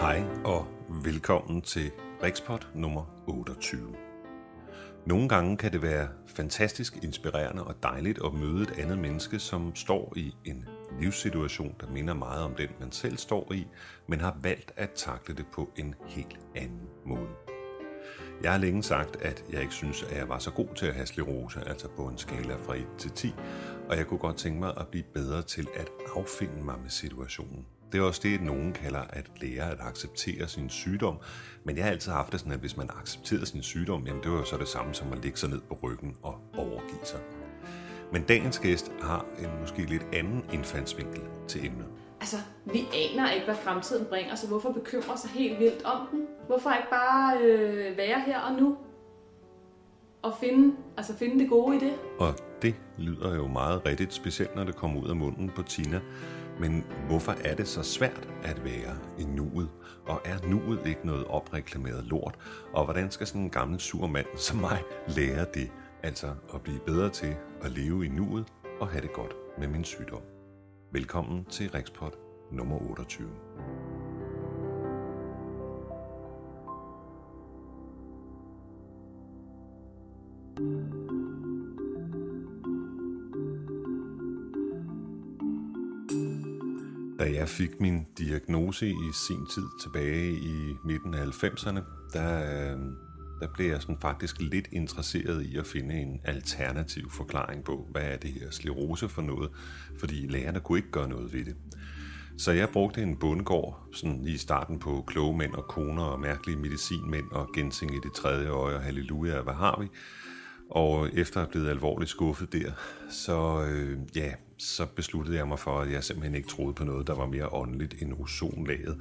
Hej og velkommen til Rikspot nummer 28. Nogle gange kan det være fantastisk inspirerende og dejligt at møde et andet menneske, som står i en livssituation, der minder meget om den, man selv står i, men har valgt at takle det på en helt anden måde. Jeg har længe sagt, at jeg ikke synes, at jeg var så god til at have sklerose, altså på en skala fra 1 til 10, og jeg kunne godt tænke mig at blive bedre til at affinde mig med situationen. Det er også det, nogen kalder at lære at acceptere sin sygdom. Men jeg har altid haft det sådan, at hvis man accepterer sin sygdom, jamen det var jo så det samme som at ligge sig ned på ryggen og overgive sig. Men dagens gæst har en måske lidt anden indfaldsvinkel til emnet. Altså, vi aner ikke, hvad fremtiden bringer, så hvorfor bekymre sig helt vildt om den? Hvorfor ikke bare øh, være her og nu? Og finde, altså finde det gode i det? Og det lyder jo meget rigtigt, specielt når det kommer ud af munden på Tina. Men hvorfor er det så svært at være i nuet? Og er nuet ikke noget opreklameret lort? Og hvordan skal sådan en gammel sur mand som mig lære det? Altså at blive bedre til at leve i nuet og have det godt med min sygdom. Velkommen til Rikspot nummer 28. Da jeg fik min diagnose i sin tid tilbage i midten af 90'erne, der, øh, der blev jeg sådan faktisk lidt interesseret i at finde en alternativ forklaring på, hvad er det her sklerose for noget, fordi lægerne kunne ikke gøre noget ved det. Så jeg brugte en bundegård sådan lige i starten på kloge mænd og koner og mærkelige medicinmænd og gensing i det tredje øje og halleluja, hvad har vi? Og efter at have blevet alvorligt skuffet der, så, øh, ja, så besluttede jeg mig for, at jeg simpelthen ikke troede på noget, der var mere åndeligt end ozonlaget.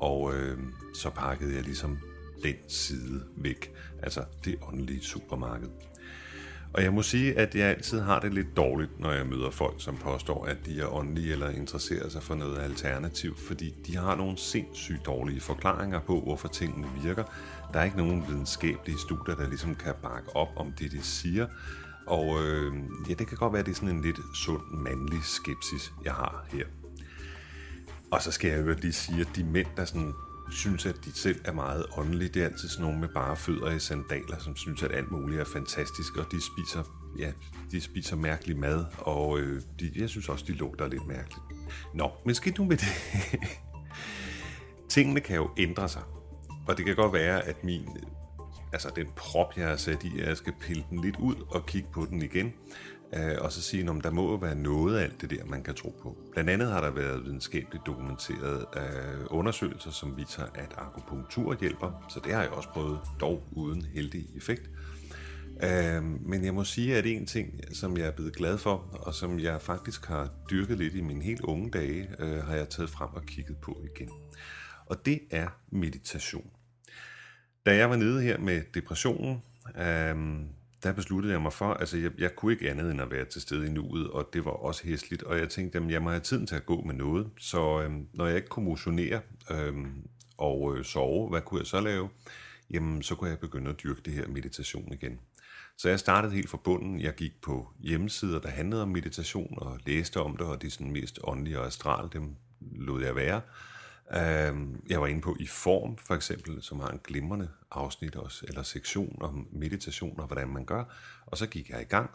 Og øh, så pakkede jeg ligesom den side væk, altså det åndelige supermarked. Og jeg må sige, at jeg altid har det lidt dårligt, når jeg møder folk, som påstår, at de er åndelige eller interesserer sig for noget alternativ, fordi de har nogle sindssygt dårlige forklaringer på, hvorfor tingene virker. Der er ikke nogen videnskabelige studier, der ligesom kan bakke op om det, de siger. Og øh, ja, det kan godt være, at det er sådan en lidt sund mandlig skepsis, jeg har her. Og så skal jeg jo lige sige, at de mænd, der sådan synes, at de selv er meget åndelige. Det er altid sådan nogle med bare fødder i sandaler, som synes, at alt muligt er fantastisk, og de spiser, ja, de spiser mærkelig mad, og øh, de, jeg synes også, de lugter lidt mærkeligt. Nå, men skidt nu med det. Tingene kan jo ændre sig, og det kan godt være, at min altså den prop, jeg har sat i, at jeg skal pille den lidt ud og kigge på den igen, øh, og så sige, at der må være noget af alt det der, man kan tro på. Blandt andet har der været videnskabeligt dokumenteret øh, undersøgelser, som viser, at akupunktur hjælper, så det har jeg også prøvet, dog uden heldig effekt. Øh, men jeg må sige, at en ting, som jeg er blevet glad for, og som jeg faktisk har dyrket lidt i mine helt unge dage, øh, har jeg taget frem og kigget på igen. Og det er meditation. Da jeg var nede her med depressionen, øhm, der besluttede jeg mig for, altså jeg, jeg kunne ikke andet end at være til stede i nuet, og det var også hæsligt, og jeg tænkte, at jeg må have tiden til at gå med noget, så øhm, når jeg ikke kunne motionere øhm, og øh, sove, hvad kunne jeg så lave? Jamen, så kunne jeg begynde at dyrke det her meditation igen. Så jeg startede helt fra bunden. Jeg gik på hjemmesider, der handlede om meditation, og læste om det, og de sådan mest åndelige og astral, dem lod jeg være. Øhm, jeg var inde på i form, for eksempel, som har en glimrende afsnit også, eller sektion om meditation og hvordan man gør. Og så gik jeg i gang.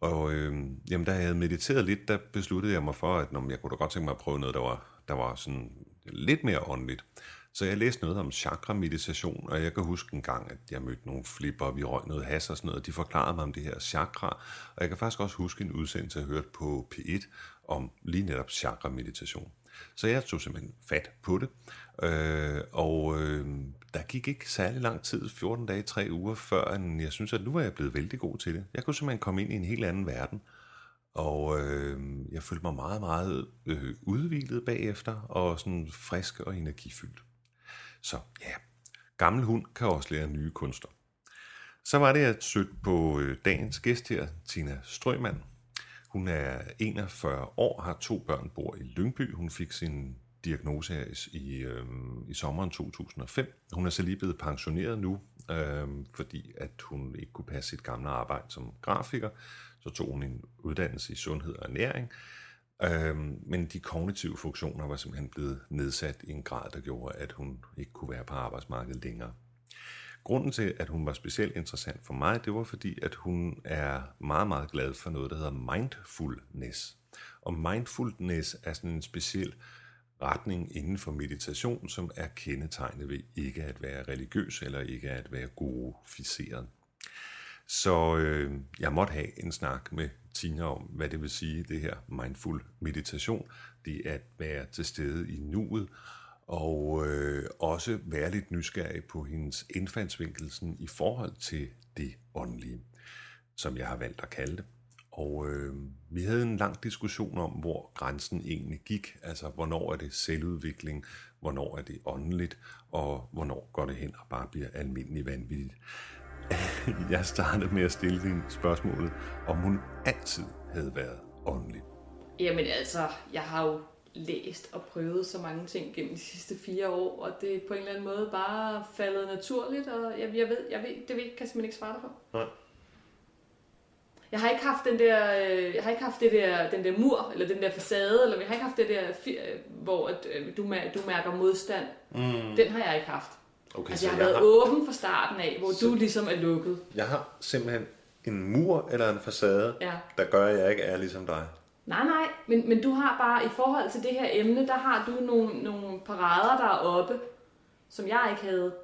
Og øh, jamen, da jeg havde mediteret lidt, der besluttede jeg mig for, at når jeg kunne da godt tænke mig at prøve noget, der var, der var sådan lidt mere åndeligt. Så jeg læste noget om chakra-meditation, og jeg kan huske en gang, at jeg mødte nogle flipper, vi røg noget has og sådan noget, de forklarede mig om det her chakra, og jeg kan faktisk også huske en udsendelse, jeg hørte på P1 om lige netop chakra-meditation. Så jeg tog simpelthen fat på det, øh, og øh, der gik ikke særlig lang tid, 14 dage, 3 uger, før jeg synes, at nu var jeg blevet vældig god til det. Jeg kunne simpelthen komme ind i en helt anden verden, og øh, jeg følte mig meget, meget øh, udvilet bagefter, og sådan frisk og energifyldt. Så ja, gammel hund kan også lære nye kunster. Så var det, at jeg søgte på øh, dagens gæst her, Tina Strømand. Hun er 41 år, har to børn, bor i Lyngby. Hun fik sin diagnose her i, øh, i sommeren 2005. Hun er så lige blevet pensioneret nu, øh, fordi at hun ikke kunne passe sit gamle arbejde som grafiker. Så tog hun en uddannelse i sundhed og ernæring. Øh, men de kognitive funktioner var simpelthen blevet nedsat i en grad, der gjorde, at hun ikke kunne være på arbejdsmarkedet længere. Grunden til, at hun var specielt interessant for mig, det var fordi, at hun er meget, meget glad for noget, der hedder mindfulness. Og mindfulness er sådan en speciel retning inden for meditation, som er kendetegnet ved ikke at være religiøs eller ikke at være goroficeret. Så øh, jeg måtte have en snak med Tina om, hvad det vil sige, det her mindful meditation. Det er at være til stede i nuet, og øh, også være lidt nysgerrig på hendes indfaldsvinkelsen i forhold til det åndelige, som jeg har valgt at kalde det. Og øh, vi havde en lang diskussion om, hvor grænsen egentlig gik. Altså, hvornår er det selvudvikling, hvornår er det åndeligt, og hvornår går det hen og bare bliver almindelig vanvittigt. Jeg startede med at stille hende spørgsmålet, om hun altid havde været åndelig. Jamen altså, jeg har jo læst og prøvet så mange ting gennem de sidste fire år, og det er på en eller anden måde bare faldet naturligt, og jeg, jeg ved, jeg ved, det ved, kan jeg simpelthen ikke svare dig på. Nej. Jeg har ikke haft den der, øh, jeg har ikke haft det der, den der mur, eller den der facade, eller jeg har ikke haft det der, øh, hvor at, øh, du, du mærker modstand. Mm. Den har jeg ikke haft. Okay, Altså, jeg har været åben fra starten af, hvor du ligesom er lukket. jeg har simpelthen en mur eller en facade, Ja. der gør, at jeg ikke er ligesom dig. Nej, nej, men, men du har bare, i forhold til det her emne, der har du nogle, nogle parader, der er oppe, som jeg ikke havde.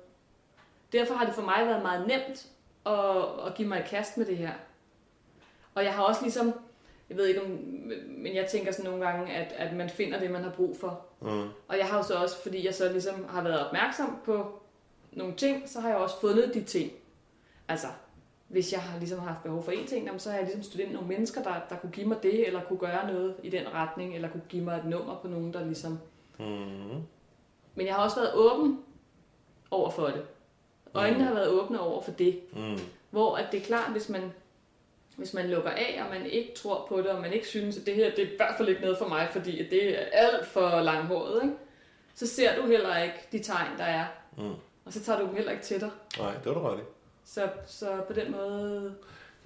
Derfor har det for mig været meget nemt at, at give mig et kast med det her. Og jeg har også ligesom, jeg ved ikke om, men jeg tænker sådan nogle gange, at, at man finder det, man har brug for. Mm. Og jeg har jo så også, fordi jeg så ligesom har været opmærksom på nogle ting, så har jeg også fundet de ting. Altså, hvis jeg har ligesom haft behov for en ting, så har jeg ligesom ind nogle mennesker, der, der kunne give mig det, eller kunne gøre noget i den retning, eller kunne give mig et nummer på nogen, der ligesom... Mm. Men jeg har også været åben over for det. Øjnene har været åbne over for det. Mm. Hvor at det er klart, hvis man, hvis man lukker af, og man ikke tror på det, og man ikke synes, at det her det er i hvert fald ikke noget for mig, fordi det er alt for langhåret, ikke? så ser du heller ikke de tegn, der er. Mm. Og så tager du dem heller ikke til dig. Nej, det var du ret i. Så, så på den måde...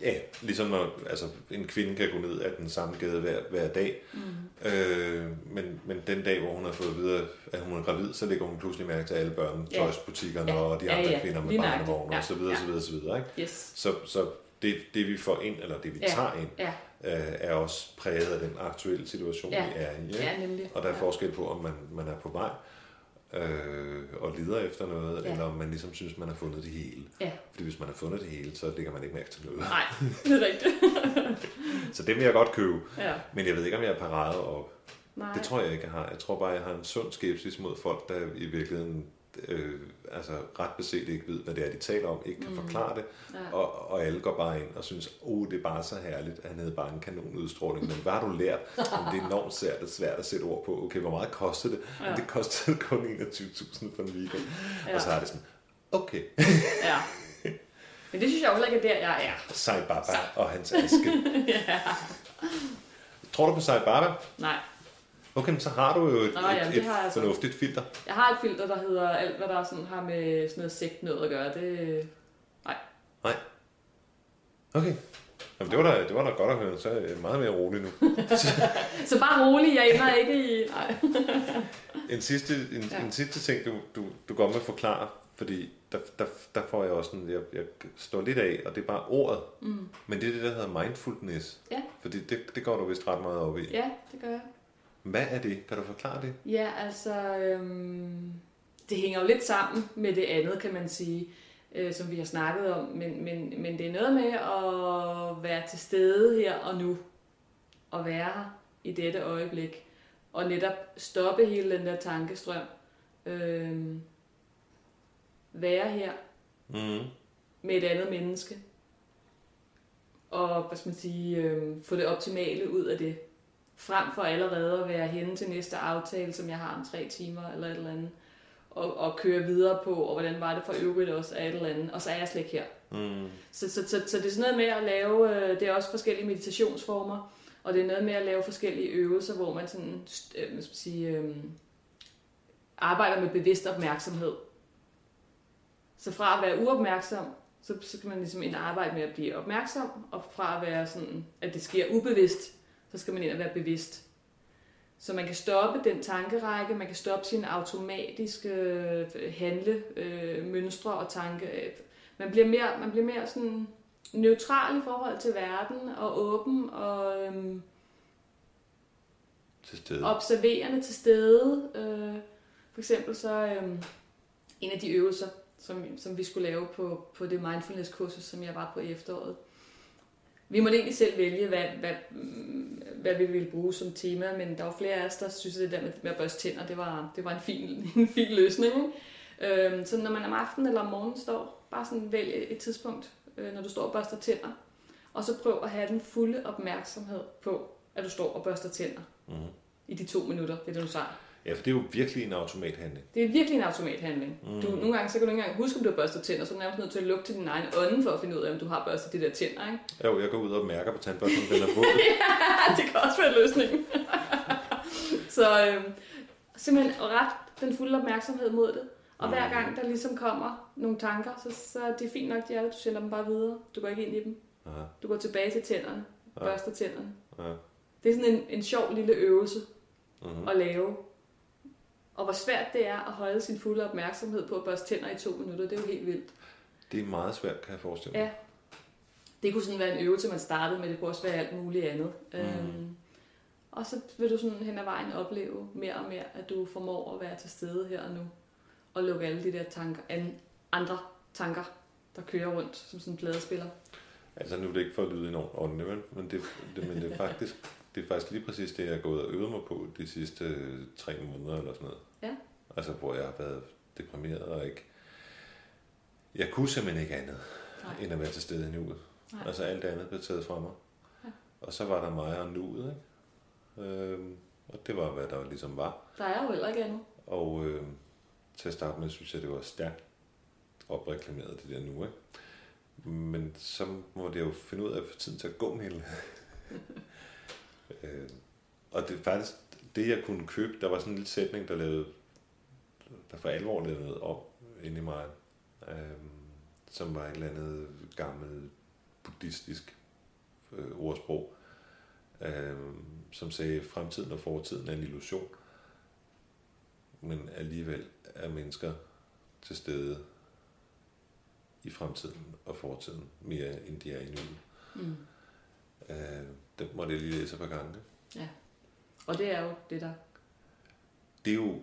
Ja, ligesom når altså, en kvinde kan gå ned ad den samme gade hver, hver dag. Mm. Øh, men, men den dag, hvor hun har fået at vide, at hun er gravid, så lægger hun pludselig mærke til alle børnetøjsbutikkerne Ja. og de Ja, andre ja. kvinder med barnevogne Ja. og så videre, Ja. så videre, så videre. Ikke? Yes. Så, så det, det, vi får ind, eller det, vi Ja. tager ind, Ja, øh, er også præget af den aktuelle situation, Ja. vi er i. Ikke? ja nemlig. Og der er ja. forskel på, om man, man er på vej øh, og lider efter noget, Ja. eller om man ligesom synes, man har fundet det hele. Ja. Fordi hvis man har fundet det hele, så lægger man ikke mærke til noget. Nej, det er rigtigt. Så det vil jeg godt købe. ja. Men jeg ved ikke, om jeg er parat op. Nej. Det tror jeg ikke, jeg har. Jeg tror bare, jeg har en sund skepsis mod folk, der i virkeligheden øh, altså ret beset ikke ved, hvad det er, de taler om, ikke kan mm. forklare det, Ja. og, og alle går bare ind og synes, oh, det er bare så herligt, at han havde bare en kanonudstråling. Men hvad har du lært? Jamen, det er enormt svært, er svært at sætte ord på. Okay, hvor meget koster det? Ja. Ja. Det kostede kun 21.000 for en weekend. Ja. Ja. Og så har det sådan, okay, Ja. Men det synes jeg jo heller ikke er der, jeg er. Sai Baba og hans aske. Tror du på Sai Baba? Nej. Okay, men så har du jo et, Nå, jamen, et, et har jeg så. fornuftigt filter. Jeg har et filter, der hedder alt, hvad der sådan har med sådan noget sekt noget at gøre. Det... Nej. Nej. Okay. Jamen, det var da, det var da godt at høre, så er jeg meget mere rolig nu. Så bare rolig, jeg ender ikke i... Nej. En sidste, en, ja. En sidste ting, du, du, du godt vil forklare, fordi der, der, der får jeg også sådan, jeg, jeg står lidt af, og det er bare ordet. Mm. Men det er det, der hedder mindfulness. Ja. Fordi det, det går du vist ret meget op i. Ja, det gør jeg. Hvad er det? Kan du forklare det? Ja, altså, øhm, det hænger jo lidt sammen med det andet, kan man sige, øh, som vi har snakket om, men, men, men det er noget med at være til stede her og nu, og være her i dette øjeblik, og netop stoppe hele den der tankestrøm, øhm, være her Mm. med et andet menneske, og hvad skal man sige, øh, få det optimale ud af det. Frem for allerede at være henne til næste aftale, som jeg har om tre timer eller et eller andet, og, og køre videre på, og hvordan var det for øvrigt også af et eller andet, og så er jeg slet ikke her. Mm. Så, så, så, så det er sådan noget med at lave, øh, det er også forskellige meditationsformer, og det er noget med at lave forskellige øvelser, hvor man sådan, øh, skal sige, øh, arbejder med bevidst opmærksomhed. Så fra at være uopmærksom, så, så kan man ligesom ind arbejde med at blive opmærksom, og fra at være sådan, at det sker ubevidst, så skal man ind og være bevidst. så man kan stoppe den tankerække, man kan stoppe sine automatiske øh, handle, øh, mønstre og tanke. Man bliver mere, man bliver mere sådan neutral i forhold til verden og åben og øhm, til stede. observerende til stede. Øh, for eksempel så øhm, en af de øvelser, som, som vi skulle lave på, på det mindfulness-kursus, som jeg var på i efteråret. Vi måtte egentlig selv vælge, hvad, hvad, hvad vi ville bruge som tema, men der var flere af os, der synes, at det der med, med at børste tænder, det var, det var en, fin, en fin løsning. Ikke? Øhm, så når man om aftenen eller om morgenen står, bare sådan vælg et tidspunkt, øh, når du står og børster tænder, og så prøv at have den fulde opmærksomhed på, at du står og børster tænder Mm-hmm. i de to minutter, det er det, du sagde. Ja, for det er jo virkelig en automathandling. Det er virkelig en automathandling. Mm. Du, nogle gange så kan du ikke engang huske, om du har børstet tænder, så er du nærmest nødt til at lukke til din egen ånde for at finde ud af, om du har børstet de der tænder. Ikke? Jo, jeg går ud og mærker på tandbørsten, den er våd. det kan også være løsningen. så øhm, simpelthen ret den fulde opmærksomhed mod det. Og hver gang der ligesom kommer nogle tanker, så, så det er fint nok, de er der. Du sender dem bare videre. Du går ikke ind i dem. Aha, Du går tilbage til tænderne. Børster tænderne. ja. Det er sådan en, en sjov lille øvelse Mhm. at lave. Og hvor svært det er at holde sin fulde opmærksomhed på at børste tænder i to minutter, det er jo helt vildt. Det er meget svært, kan jeg forestille mig. Ja. Det kunne sådan være en øvelse, man startede med. Det kunne også være alt muligt andet. Mm. Øhm, og så vil du sådan hen ad vejen opleve mere og mere, at du formår at være til stede her og nu. Og lukke alle de der tanker, an, andre tanker, der kører rundt som sådan en pladespiller. Altså nu er det ikke for at lyde enormt vel? men det, det, men det er faktisk det er faktisk lige præcis det, jeg er gået og øvet mig på de sidste øh, tre måneder eller sådan noget. Ja. Altså hvor jeg har været deprimeret og ikke... Jeg kunne simpelthen ikke andet, Nej. end at være til stede i nuet. Nej. Altså alt andet blev taget fra mig. Ja. Og så var der mig og nuet, ikke? Øhm, og det var, hvad der ligesom var. Der er jo heller ikke andet. Og øh, til at starte med, synes jeg, det var stærkt opreklameret, det der nu, ikke? Men så må det jo finde ud af at få tiden til at gå med hele. øh, og det faktisk det, jeg kunne købe, der var sådan en lille sætning, der lavede, der for alvor lavede om inde i mig, øh, som var et eller andet gammelt buddhistisk øh, ordsprog, øh, som sagde, fremtiden og fortiden er en illusion men alligevel er mennesker til stede i fremtiden og fortiden mere end de er i nuet. Mm. Øh, den måtte jeg lige læse et par gange. Og det er jo det, der Det er jo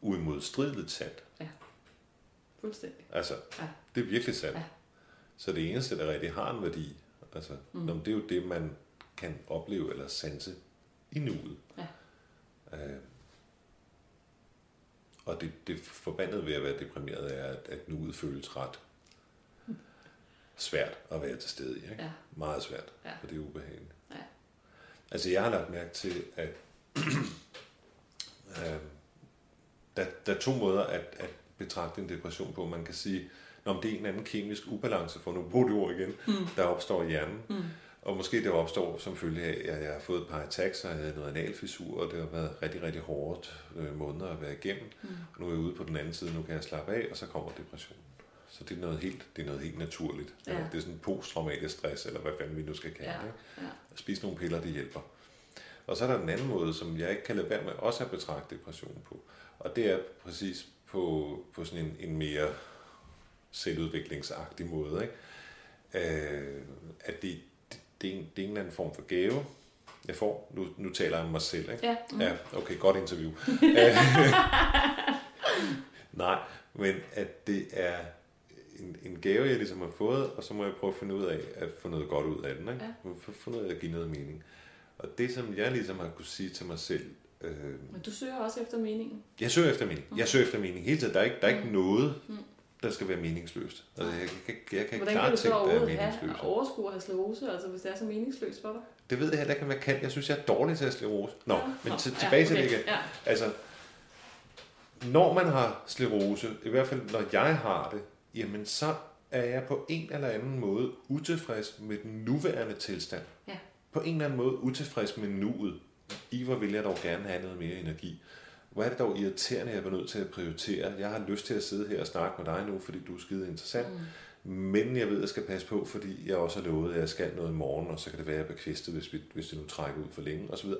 uimodstrideligt sandt. fuldstændig. Altså, Ja. det er virkelig sandt. Ja. Så det eneste, der rigtig har en værdi, altså, Mm. mm. det er jo det, man kan opleve eller sanse i nuet. Ja. Øh, og det, det forbandet ved at være deprimeret er, at, at nuet føles ret svært at være til stede i. Ikke? Ja. Meget svært, Ja. for det er ubehageligt. Altså jeg har lagt mærke til, at øh, der, der er to måder at, at betragte en depression på. Man kan sige, om det er en anden kemisk ubalance, for nu bruger ord igen, mm. der opstår i hjernen. Mm. Og måske det opstår som følge af, at jeg har fået et par attacks, og jeg havde noget analfissur, og det har været rigtig, rigtig hårdt øh, måneder at være igennem. Mm. Og nu er jeg ude på den anden side, nu kan jeg slappe af, og så kommer depressionen. Så det er noget helt, det er noget helt naturligt. Ja. Det er sådan posttraumatisk stress, eller hvad fanden vi nu skal kalde Ja. det. Ja. At spise nogle piller, det hjælper. Og så er der den anden måde, som jeg ikke kan lade være med også at betragte depression på. Og det er præcis på, på sådan en, en mere selvudviklingsagtig måde. Ikke? Øh, at det, det, det, er en, det er en eller anden form for gave, jeg får. Nu, nu taler jeg om mig selv. Ikke? Ja. Mm. Ja, okay, godt interview. Nej, men at det er en, en gave, jeg ligesom har fået, og så må jeg prøve at finde ud af at få noget godt ud af den. Ikke? Ja. Ja. Få noget af at give noget mening. Og det, som jeg ligesom har kunne sige til mig selv, øh, Men du søger også efter meningen. jeg søger efter mening. Jeg søger efter mening hele tiden. Der er ikke, der er ikke Mm. noget, Mm. der skal være meningsløst. Altså, jeg, jeg, jeg, jeg kan Hvordan klart ting, der er have meningsløse. overskue og have sklerose, altså hvis det er så meningsløst for dig? Det ved jeg heller ikke, om jeg kan. Jeg synes, jeg er dårlig til at sklerose. Nå, Ja. men til, ja, tilbage til okay. det igen. Ja. Altså, når man har sklerose, i hvert fald når jeg har det, jamen så er jeg på en eller anden måde utilfreds med den nuværende tilstand. Ja. På en eller anden måde utilfreds med nuet. I hvor vil jeg dog gerne have noget mere energi. Hvor er det dog irriterende, at jeg er nødt til at prioritere. Jeg har lyst til at sidde her og snakke med dig nu, fordi du er skide interessant. Mm. Men jeg ved, at jeg skal passe på, fordi jeg også har lovet, at jeg skal noget i morgen, og så kan det være, at jeg bliver kvistet, hvis, vi, hvis det nu trækker ud for længe, osv.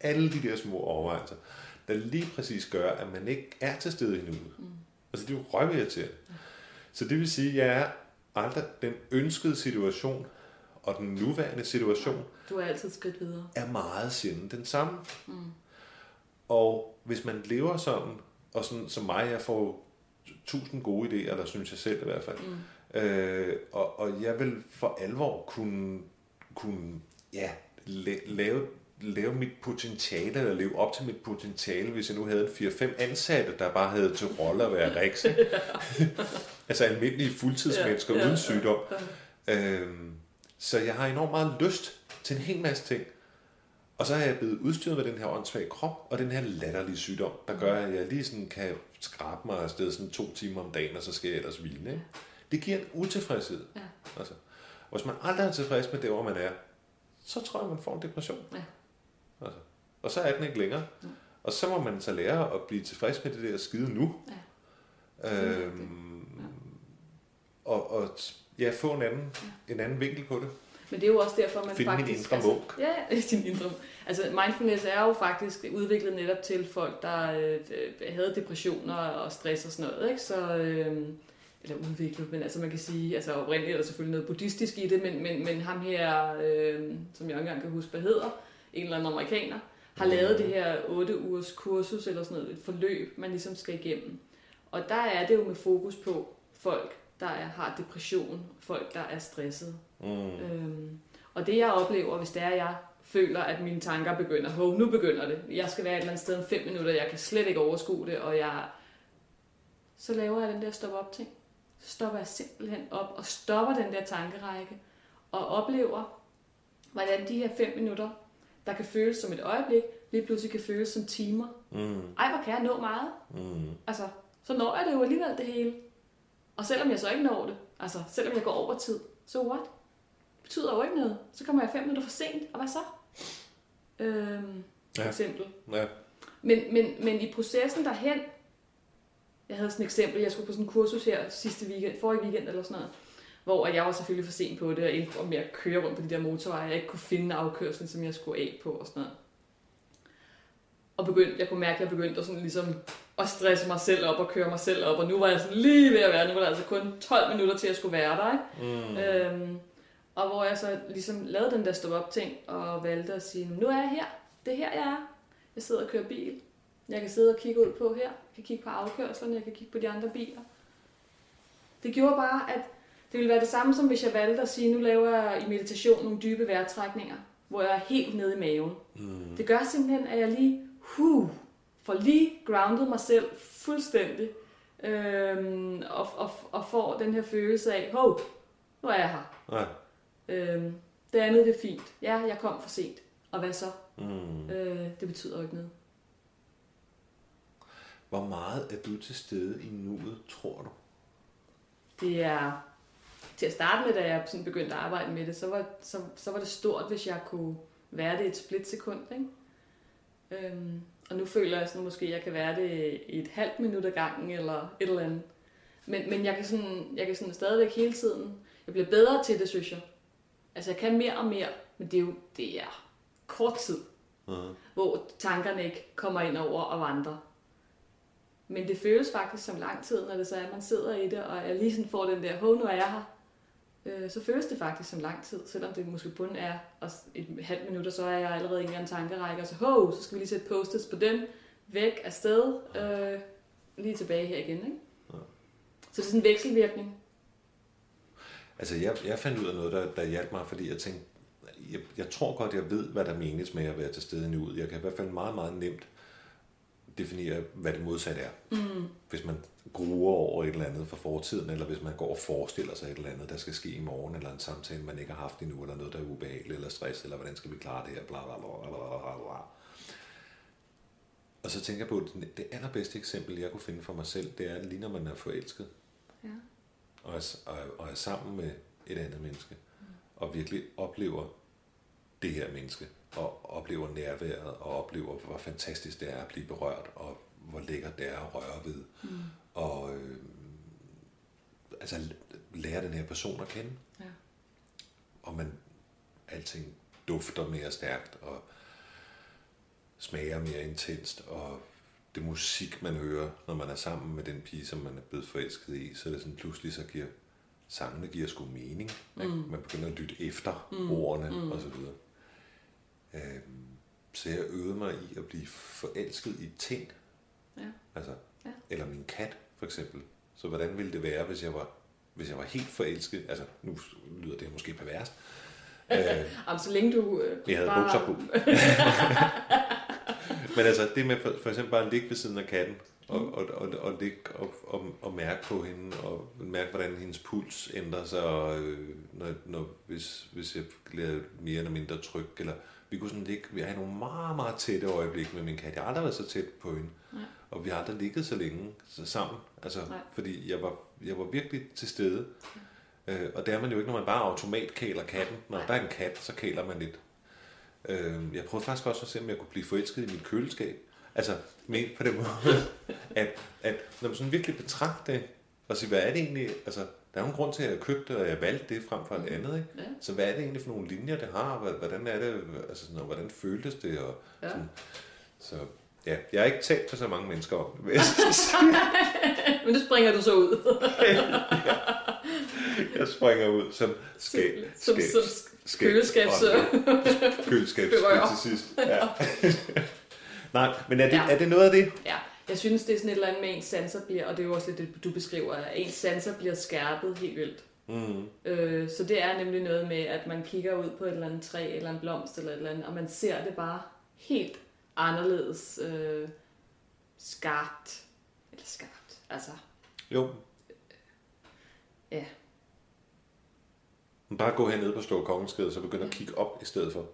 Alle de der små overvejelser, der lige præcis gør, at man ikke er til stede i nuet. Mm. Altså det er jo røvirriterende. Så det vil sige, at jeg er aldrig den ønskede situation, og den nuværende situation Du er altid skridt videre. er meget sjældent den samme. Mm. Og hvis man lever sådan, og sådan som mig, jeg får tusind gode idéer, eller synes jeg selv i hvert fald, mm. øh, og, og jeg vil for alvor kunne, kunne ja, la- lave, lave mit potentiale, eller leve op til mit potentiale, hvis jeg nu havde en 4-5 ansatte, der bare havde til rolle at være riks. altså almindelige fuldtidsmennesker Ja, ja, ja, uden sygdom. Øhm, så jeg har enormt meget lyst til en hel masse ting. Og så er jeg blevet udstyret med den her åndssvage krop, og den her latterlige sygdom, der gør, at jeg lige sådan kan skrabe mig afsted sådan to timer om dagen, og så skal jeg ellers hvile. Ikke? Det giver en utilfredshed. Ja. Altså, hvis man aldrig er tilfreds med det, hvor man er, så tror jeg, man får en depression. Ja. Altså, og så er den ikke længere. Og så må man så lære at blive tilfreds med det der skide nu. Ja. Øhm, og, og ja, få en anden, en anden vinkel på det. Men det er jo også derfor, man Finde faktisk... indre munk. Altså, ja, din indre Altså, mindfulness er jo faktisk udviklet netop til folk, der øh, havde depressioner og stress og sådan noget, ikke? Så, øh, eller udviklet, men altså man kan sige, altså oprindeligt er der selvfølgelig noget buddhistisk i det, men, men, men ham her, øh, som jeg ikke engang kan huske, hvad hedder, en eller anden amerikaner, har lavet det her 8 ugers kursus eller sådan noget, et forløb, man ligesom skal igennem. Og der er det jo med fokus på folk, der er, har depression, folk, der er stresset. Mm. Øhm, og det jeg oplever, hvis det er, jeg føler, at mine tanker begynder, hov, nu begynder det. Jeg skal være et eller andet sted om fem minutter, jeg kan slet ikke overskue det, og jeg... Så laver jeg den der stop op ting. Så stopper jeg simpelthen op og stopper den der tankerække, og oplever, hvordan de her fem minutter, der kan føles som et øjeblik, lige pludselig kan føles som timer. Mm. Ej, hvor kan jeg nå meget? Mm. Altså, så når jeg det jo alligevel det hele. Og selvom jeg så ikke når det, altså selvom jeg går over tid, så what? Det betyder jo ikke noget. Så kommer jeg fem minutter for sent, og hvad så? Øhm, for Ja. eksempel. Ja. Men, men, men i processen derhen, jeg havde sådan et eksempel, jeg skulle på sådan en kursus her sidste weekend, forrige weekend eller sådan noget, hvor jeg var selvfølgelig for sent på det, og endte med at køre rundt på de der motorveje, jeg ikke kunne finde afkørslen, som jeg skulle af på og sådan noget. Og begyndte, jeg kunne mærke, at jeg begyndte at, sådan ligesom at stresse mig selv op og køre mig selv op, og nu var jeg sådan lige ved at være, nu var der altså kun 12 minutter til, at jeg skulle være der, ikke? Mm. Øhm, og hvor jeg så ligesom lavede den der stop-up ting, og valgte at sige, nu er jeg her, det er her, jeg er. Jeg sidder og kører bil. Jeg kan sidde og kigge ud på her. Jeg kan kigge på afkørslerne, jeg kan kigge på de andre biler. Det gjorde bare, at det ville være det samme, som hvis jeg valgte at sige, nu laver jeg i meditation nogle dybe vejrtrækninger, hvor jeg er helt nede i maven. Mm. Det gør simpelthen, at jeg lige huh, får lige grounded mig selv fuldstændig, øhm, og, og, og får den her følelse af, hov, nu er jeg her. Ja. Øhm, det andet det er fint. Ja, jeg kom for sent. Og hvad så? Mm. Øh, det betyder jo ikke noget. Hvor meget er du til stede i nuet, tror du? Det er til at starte med, da jeg sådan begyndte at arbejde med det, så var, så, så var det stort, hvis jeg kunne være det et splitsekund. Ikke? Øhm, og nu føler jeg sådan, måske, jeg kan være det i et halvt minut ad gangen, eller et eller andet. Men, men jeg kan, sådan, jeg kan sådan stadigvæk hele tiden, jeg bliver bedre til det, synes jeg. Altså, jeg kan mere og mere, men det er jo det er kort tid, Mm. hvor tankerne ikke kommer ind over og vandrer. Men det føles faktisk som lang tid, når det så er, at man sidder i det, og jeg lige sådan får den der, hov, nu er jeg her. Øh, så føles det faktisk som lang tid, selvom det måske kun er et halvt minut, og så er jeg allerede i en eller anden tankerække, og så, hov, så skal vi lige sætte post på den, væk af sted, øh, lige tilbage her igen. Ikke? Ja. Så det er sådan en vekselvirkning. Altså, jeg, jeg fandt ud af noget, der, der hjalp mig, fordi jeg tænkte, jeg, jeg tror godt, jeg ved, hvad der menes med at være til stede nuet. Jeg kan i hvert fald meget, meget nemt definere, hvad det modsatte er. Mm. Hvis man gruer over et eller andet fra fortiden, eller hvis man går og forestiller sig et eller andet, der skal ske i morgen, eller en samtale, man ikke har haft endnu, eller noget, der er ubehageligt, eller stress, eller hvordan skal vi klare det her, bla bla bla bla bla bla. Og så tænker jeg på, at det allerbedste eksempel, jeg kunne finde for mig selv, det er lige når man er forelsket, Ja. og er, og, er- og er sammen med et andet menneske, og virkelig oplever det her menneske, og oplever nærværet, og oplever, hvor fantastisk det er at blive berørt, og hvor lækkert det er at røre ved, Mm. og øh, altså lære den her person at kende, Ja. og man alting dufter mere stærkt, og smager mere intenst, og det musik, man hører, når man er sammen med den pige, som man er blevet forelsket i, så er det sådan pludselig, så giver sangene giver sgu mening. Mm. Man begynder at lytte efter mm. ordene mm. og så videre. Øhm, så jeg øvede mig i at blive forelsket i ting. Ja. Altså, Ja. Eller min kat, for eksempel. Så hvordan ville det være, hvis jeg var, hvis jeg var helt forelsket? Altså, nu lyder det måske perverst. øh, Jamen, så længe du øh, jeg havde bare- bukser på. Men altså, det med for, for eksempel bare at ligge ved siden af katten, og, og, og, og ligge og, og, og mærke på hende, og mærke, hvordan hendes puls ændrer sig, og, øh, når, når, hvis, hvis jeg bliver mere eller mindre tryg, eller vi kunne sådan ligge, vi har nogle meget, meget tætte øjeblikke med min kat. Jeg har aldrig været så tæt på hende, Nej. og vi har aldrig ligget så længe så sammen, altså, Nej. fordi jeg var, jeg var virkelig til stede. Øh, og det er man jo ikke, når man bare automat kæler katten. Når der er en kat, så kæler man lidt. Øh, jeg prøvede faktisk også at se, om jeg kunne blive forelsket i mit køleskab. Altså, men på den måde, at, at når man sådan virkelig betragter det, og siger, hvad er det egentlig, altså, der er jo en grund til, at jeg købte og jeg valgte det frem for et andet, ikke? Ja. Så hvad er det egentlig for nogle linjer, det har? Hvordan er det, altså sådan, og hvordan føltes det? Og Ja. sådan, så ja, jeg har ikke talt til så mange mennesker om det. Men det springer du så ud. Jeg springer ud som skab, som, skab, som skab- køleskabs... og- køleskabs Berører. til sidst. Ja. Nej, men er det, Ja. er det noget af det? Ja, jeg synes, det er sådan et eller andet med, ens sanser bliver, og det er jo også lidt det, du beskriver, at ens sanser bliver skærpet helt vildt. Mm. Øh, så det er nemlig noget med, at man kigger ud på et eller andet træ, eller en blomst, eller et eller andet, og man ser det bare helt anderledes øh, skarpt. Eller skarpt, altså. Jo. Ja. Bare gå hernede på Store Kongensgade, så begynd at kigge op i stedet for.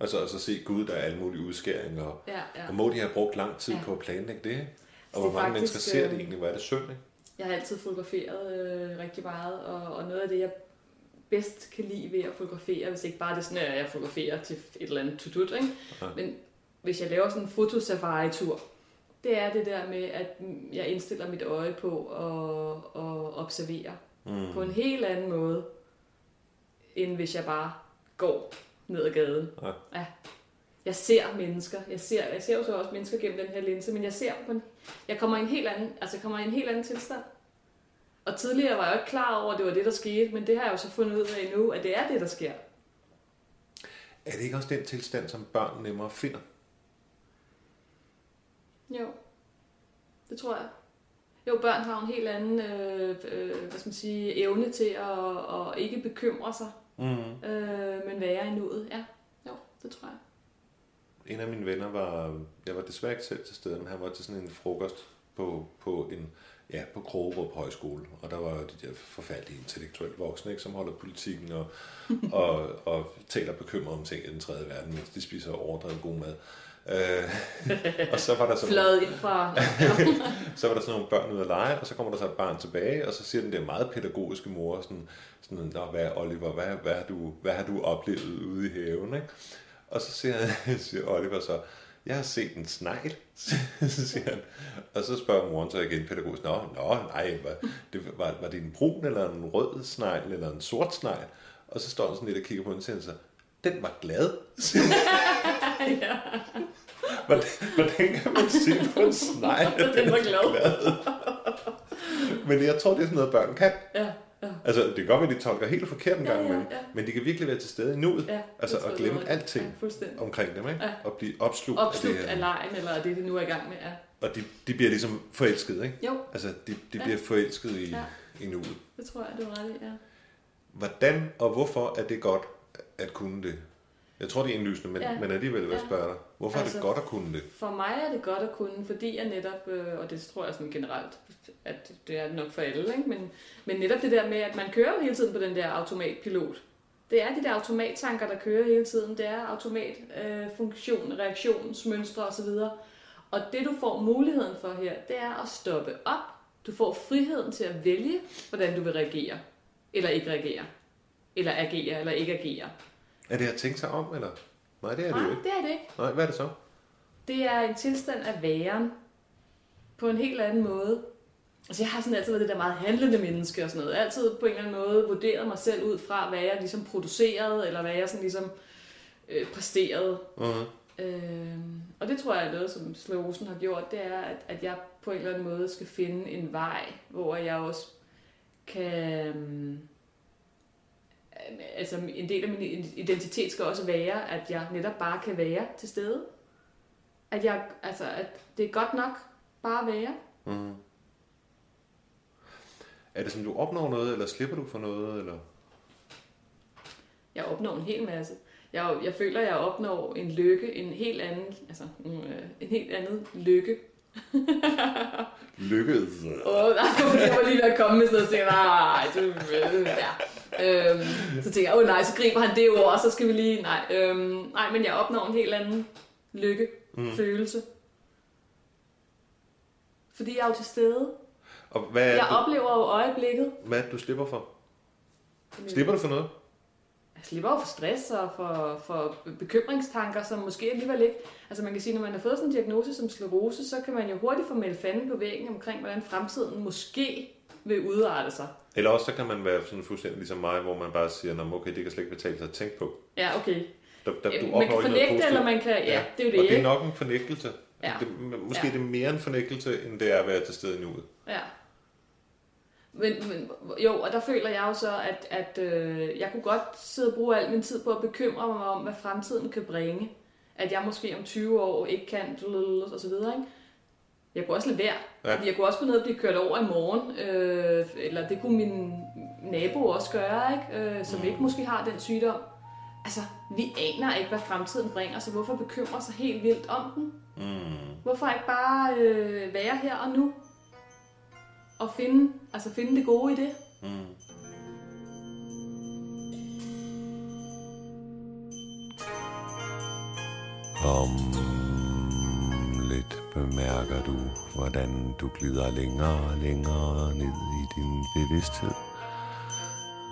Altså, og så se Gud, der er alle mulige udskæringer. Og, ja, ja. og må de have brugt lang tid Ja. på at planlægge det? ikke? Så Og det hvor er mange faktisk, mennesker ser det øh, egentlig? Hvor er det synd, ikke? Jeg har altid fotograferet øh, rigtig meget, og, og noget af det, jeg bedst kan lide ved at fotografere, hvis ikke bare det er sådan, at jeg fotograferer til et eller andet tutut, ikke? Ja. men hvis jeg laver sådan en fotosafari-tur, det er det der med, at jeg indstiller mit øje på at, at observere Mm. på en helt anden måde, end hvis jeg bare går ned ad gaden. Ja. Ja. Jeg ser mennesker. Jeg ser, jeg ser jo så også mennesker gennem den her linse, men jeg ser på en, jeg kommer i en helt anden, altså jeg kommer i en helt anden tilstand. Og tidligere var jeg jo ikke klar over, at det var det, der skete, men det har jeg jo så fundet ud af nu, at det er det, der sker. Er det ikke også den tilstand, som børn nemmere finder? Jo, det tror jeg. Jo, børn har en helt anden øh, øh, hvad skal man sige, evne til at, at ikke bekymre sig, Mm. øh, men være i nuet. Ja, jo, det tror jeg. En af mine venner var, jeg var desværre ikke selv til stede, men han var til sådan en frokost på, på en, ja, på Krogerup Højskole, og der var de der forfærdelige intellektuelle voksne, ikke, som holder politikken og, og, og taler bekymret om ting i den tredje verden, mens de spiser overdrevet god mad. Øh, og så var der sådan Flad ind fra... så var der sådan nogle børn ude at lege, og så kommer der så et barn tilbage, og så siger den der meget pædagogiske mor sådan, sådan Nå, hvad Oliver, hvad, hvad, har du, hvad har du oplevet ude i haven, ikke? Og så siger, siger Oliver så, jeg har set en snegl, siger han. Og så spørger moren så igen pædagogisk, nå, nå, nej, var det, var, var det en brun eller en rød snegl, eller en sort snegl? Og så står han sådan lidt og kigger på den, og siger så, den var glad. Ja, Hvordan, hvordan kan man sige på en snegl, at den var er glad. Men jeg tror, det er sådan noget, børn kan. Ja, ja. Altså, det kan godt være, at de tolker helt forkert en Ja, gang ja, imellem, ja. men de kan virkelig være til stede i nuet, ja altså det jeg, glemme ret. alting Ja, omkring dem, ikke? Ja. Og blive opslugt, Opslugt af det af her. lejen, eller det, de nu er i gang med. Ja. Og de, de bliver ligesom forelsket, ikke? Jo, Altså, de, de Ja. bliver forelsket i, Ja. i nuet. det tror jeg, du har ret i. Ja. Hvordan og hvorfor er det godt at kunne det? Jeg tror, det er indlysende, men, Ja. men alligevel vil jeg Ja. spørge dig. Hvorfor Altså, er det godt at kunne det? For mig er det godt at kunne, fordi jeg netop, øh, og det tror jeg sådan generelt, at det er nok for alle, ikke? Men, men netop det der med, at man kører jo hele tiden på den der automatpilot. Det er de der automattanker, der kører hele tiden. Det er automatfunktion, øh, reaktionsmønstre osv. Og det du får muligheden for her, det er at stoppe op. Du får friheden til at vælge, hvordan du vil reagere. Eller ikke reagere. Eller agere, eller ikke agere. Er det at tænke sig om, eller? Nej, det er det Nej, jo ikke. det er det ikke. Nej, hvad er det så? Det er en tilstand af væren på en helt anden måde. Altså jeg har sådan altid været det der meget handlende menneske og sådan noget. Altid på en eller anden måde vurderet mig selv ud fra, hvad jeg ligesom producerede, eller hvad jeg sådan ligesom øh, præsterede. Uh-huh. Øh, og det tror jeg er noget, som Slåsen har gjort, det er, at, at jeg på en eller anden måde skal finde en vej, hvor jeg også kan... Øh, altså en del af min identitet skal også være, at jeg netop bare kan være til stede. At, jeg, altså, at det er godt nok bare at være. Mm. Er det som du opnår noget, eller slipper du for noget? Eller? Jeg opnår en hel masse. Jeg, jeg føler, at jeg opnår en lykke, en helt anden, altså øh, en helt anden lykke. lykke? Åh, oh, jeg var lige ved at komme med sådan noget, og tænkte, nej, det, ja. Øhm, så tænker jeg, åh nej, så griber han det ord, så skal vi lige, nej, øhm, nej, men jeg opnår en helt anden lykke, mm. følelse. Fordi jeg er jo til stede. Og hvad jeg du, oplever jo øjeblikket. Hvad du slipper for? Slipper du for noget? Jeg slipper jo for stress og for, for bekymringstanker, som måske alligevel ikke... Altså man kan sige, når man har fået sådan en diagnose som sklerose, så kan man jo hurtigt få meldt fanden på væggen omkring, hvordan fremtiden måske vil udarte sig. Eller også så kan man være sådan fuldstændig ligesom mig, hvor man bare siger, okay, det kan slet ikke betale sig at tænke på. Ja, okay. Der, der, du man kan fornægte, eller man kan... Ja, ja, det er jo det, Og det er nok en fornægtelse. Ja. Det, måske ja. det er mere en fornægtelse, end det er at være til stede nu. Ja. Men, men, jo, og der føler jeg jo så, at, at øh, jeg kunne godt sidde og bruge al min tid på at bekymre mig om, hvad fremtiden kan bringe. At jeg måske om 20 år ikke kan, og så videre, ikke? Jeg kunne også lade være, ja. fordi jeg kunne også gå ned og blive kørt over i morgen, øh, eller det kunne min nabo også gøre, ikke? Øh, som mm. ikke måske har den sygdom. Altså, vi aner ikke, hvad fremtiden bringer, så hvorfor bekymre sig helt vildt om den? Mm. Hvorfor ikke bare øh, være her og nu? Og finde, altså finde det gode i det? Mm. Om du, hvordan du glider længere og længere ned i din bevidsthed.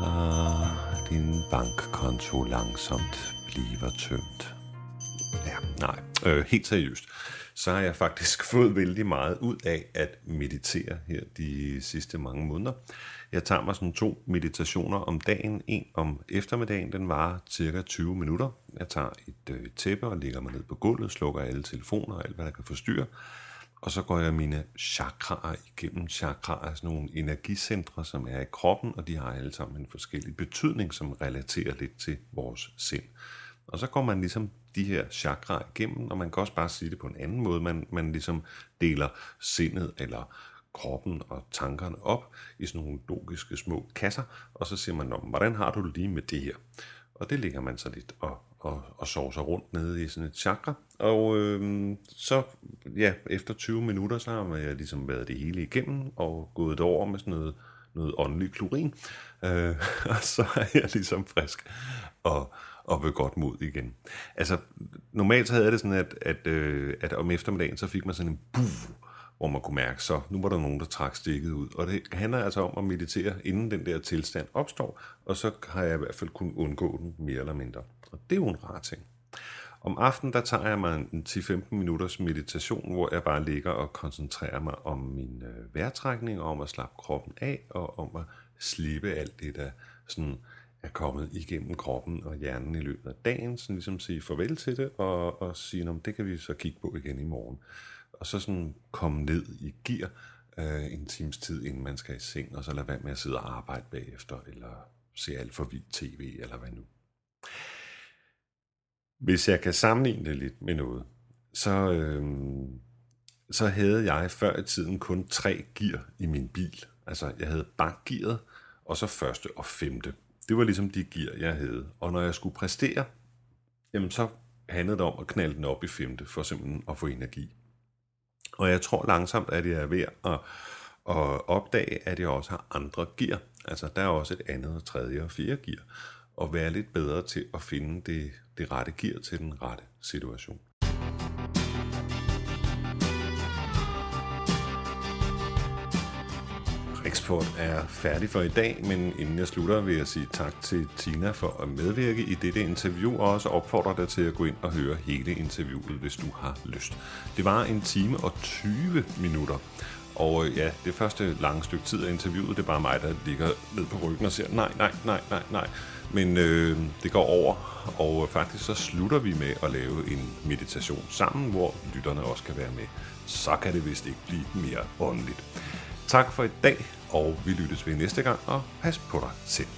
Og din bankkonto langsomt bliver tømt. Ja, nej, øh, helt seriøst så har jeg faktisk fået vældig meget ud af at meditere her de sidste mange måneder. Jeg tager mig sådan to meditationer om dagen. En om eftermiddagen, den varer cirka 20 minutter. Jeg tager et øh, tæppe og lægger mig ned på gulvet, slukker alle telefoner og alt, hvad der kan forstyrre. Og så går jeg mine chakraer igennem. Chakraer er sådan nogle energicentre, som er i kroppen, og de har alle sammen en forskellig betydning, som relaterer lidt til vores sind. Og så går man ligesom de her chakraer igennem, og man kan også bare sige det på en anden måde. Man, man ligesom deler sindet eller kroppen og tankerne op i sådan nogle logiske små kasser, og så siger man, hvordan har du det lige med det her? Og det ligger man så lidt og, og, og sover sig rundt nede i sådan et chakra. Og øh, så, ja, efter 20 minutter, så har jeg ligesom været det hele igennem og gået det over med sådan noget, noget åndelig klorin. Øh, og så er jeg ligesom frisk og, og ved godt mod igen. Altså, normalt så havde jeg det sådan, at, at, øh, at om eftermiddagen, så fik man sådan en buh, hvor man kunne mærke, så nu var der nogen, der trak stikket ud. Og det handler altså om at meditere, inden den der tilstand opstår, og så har jeg i hvert fald kunnet undgå den mere eller mindre. Og det er jo en rar ting. Om aftenen, der tager jeg mig en 10-15 minutters meditation, hvor jeg bare ligger og koncentrerer mig om min øh, vejrtrækning, og om at slappe kroppen af, og om at slippe alt det, der sådan er kommet igennem kroppen og hjernen i løbet af dagen, sådan ligesom sige farvel til det, og, og sige, om det kan vi så kigge på igen i morgen. Og så sådan komme ned i gear øh, en times tid, inden man skal i seng, og så lade være med at sidde og arbejde bagefter, eller se alt for vidt tv, eller hvad nu. Hvis jeg kan sammenligne det lidt med noget, så, øh, så havde jeg før i tiden kun tre gear i min bil. Altså, jeg havde bakgearet, og så første og femte. Det var ligesom de gear, jeg havde. Og når jeg skulle præstere, jamen så handlede det om at knalde den op i femte, for simpelthen at få energi. Og jeg tror langsomt, at jeg er ved at, at opdage, at jeg også har andre gear. Altså der er også et andet, tredje og fjerde gear. Og være lidt bedre til at finde det, det rette gear til den rette situation. Oxford er færdig for i dag, men inden jeg slutter, vil jeg sige tak til Tina for at medvirke i dette interview, og også opfordre dig til at gå ind og høre hele interviewet, hvis du har lyst. Det var en time og 20 minutter, Og øh, ja, det første lange stykke tid af interviewet, det er bare mig, der ligger ned på ryggen og siger, nej, nej, nej, nej, nej. Men øh, det går over, og øh, faktisk så slutter vi med at lave en meditation sammen, hvor lytterne også kan være med. Så kan det vist ikke blive mere åndeligt. Tak for i dag, og vi lyttes ved næste gang, og pas på dig selv.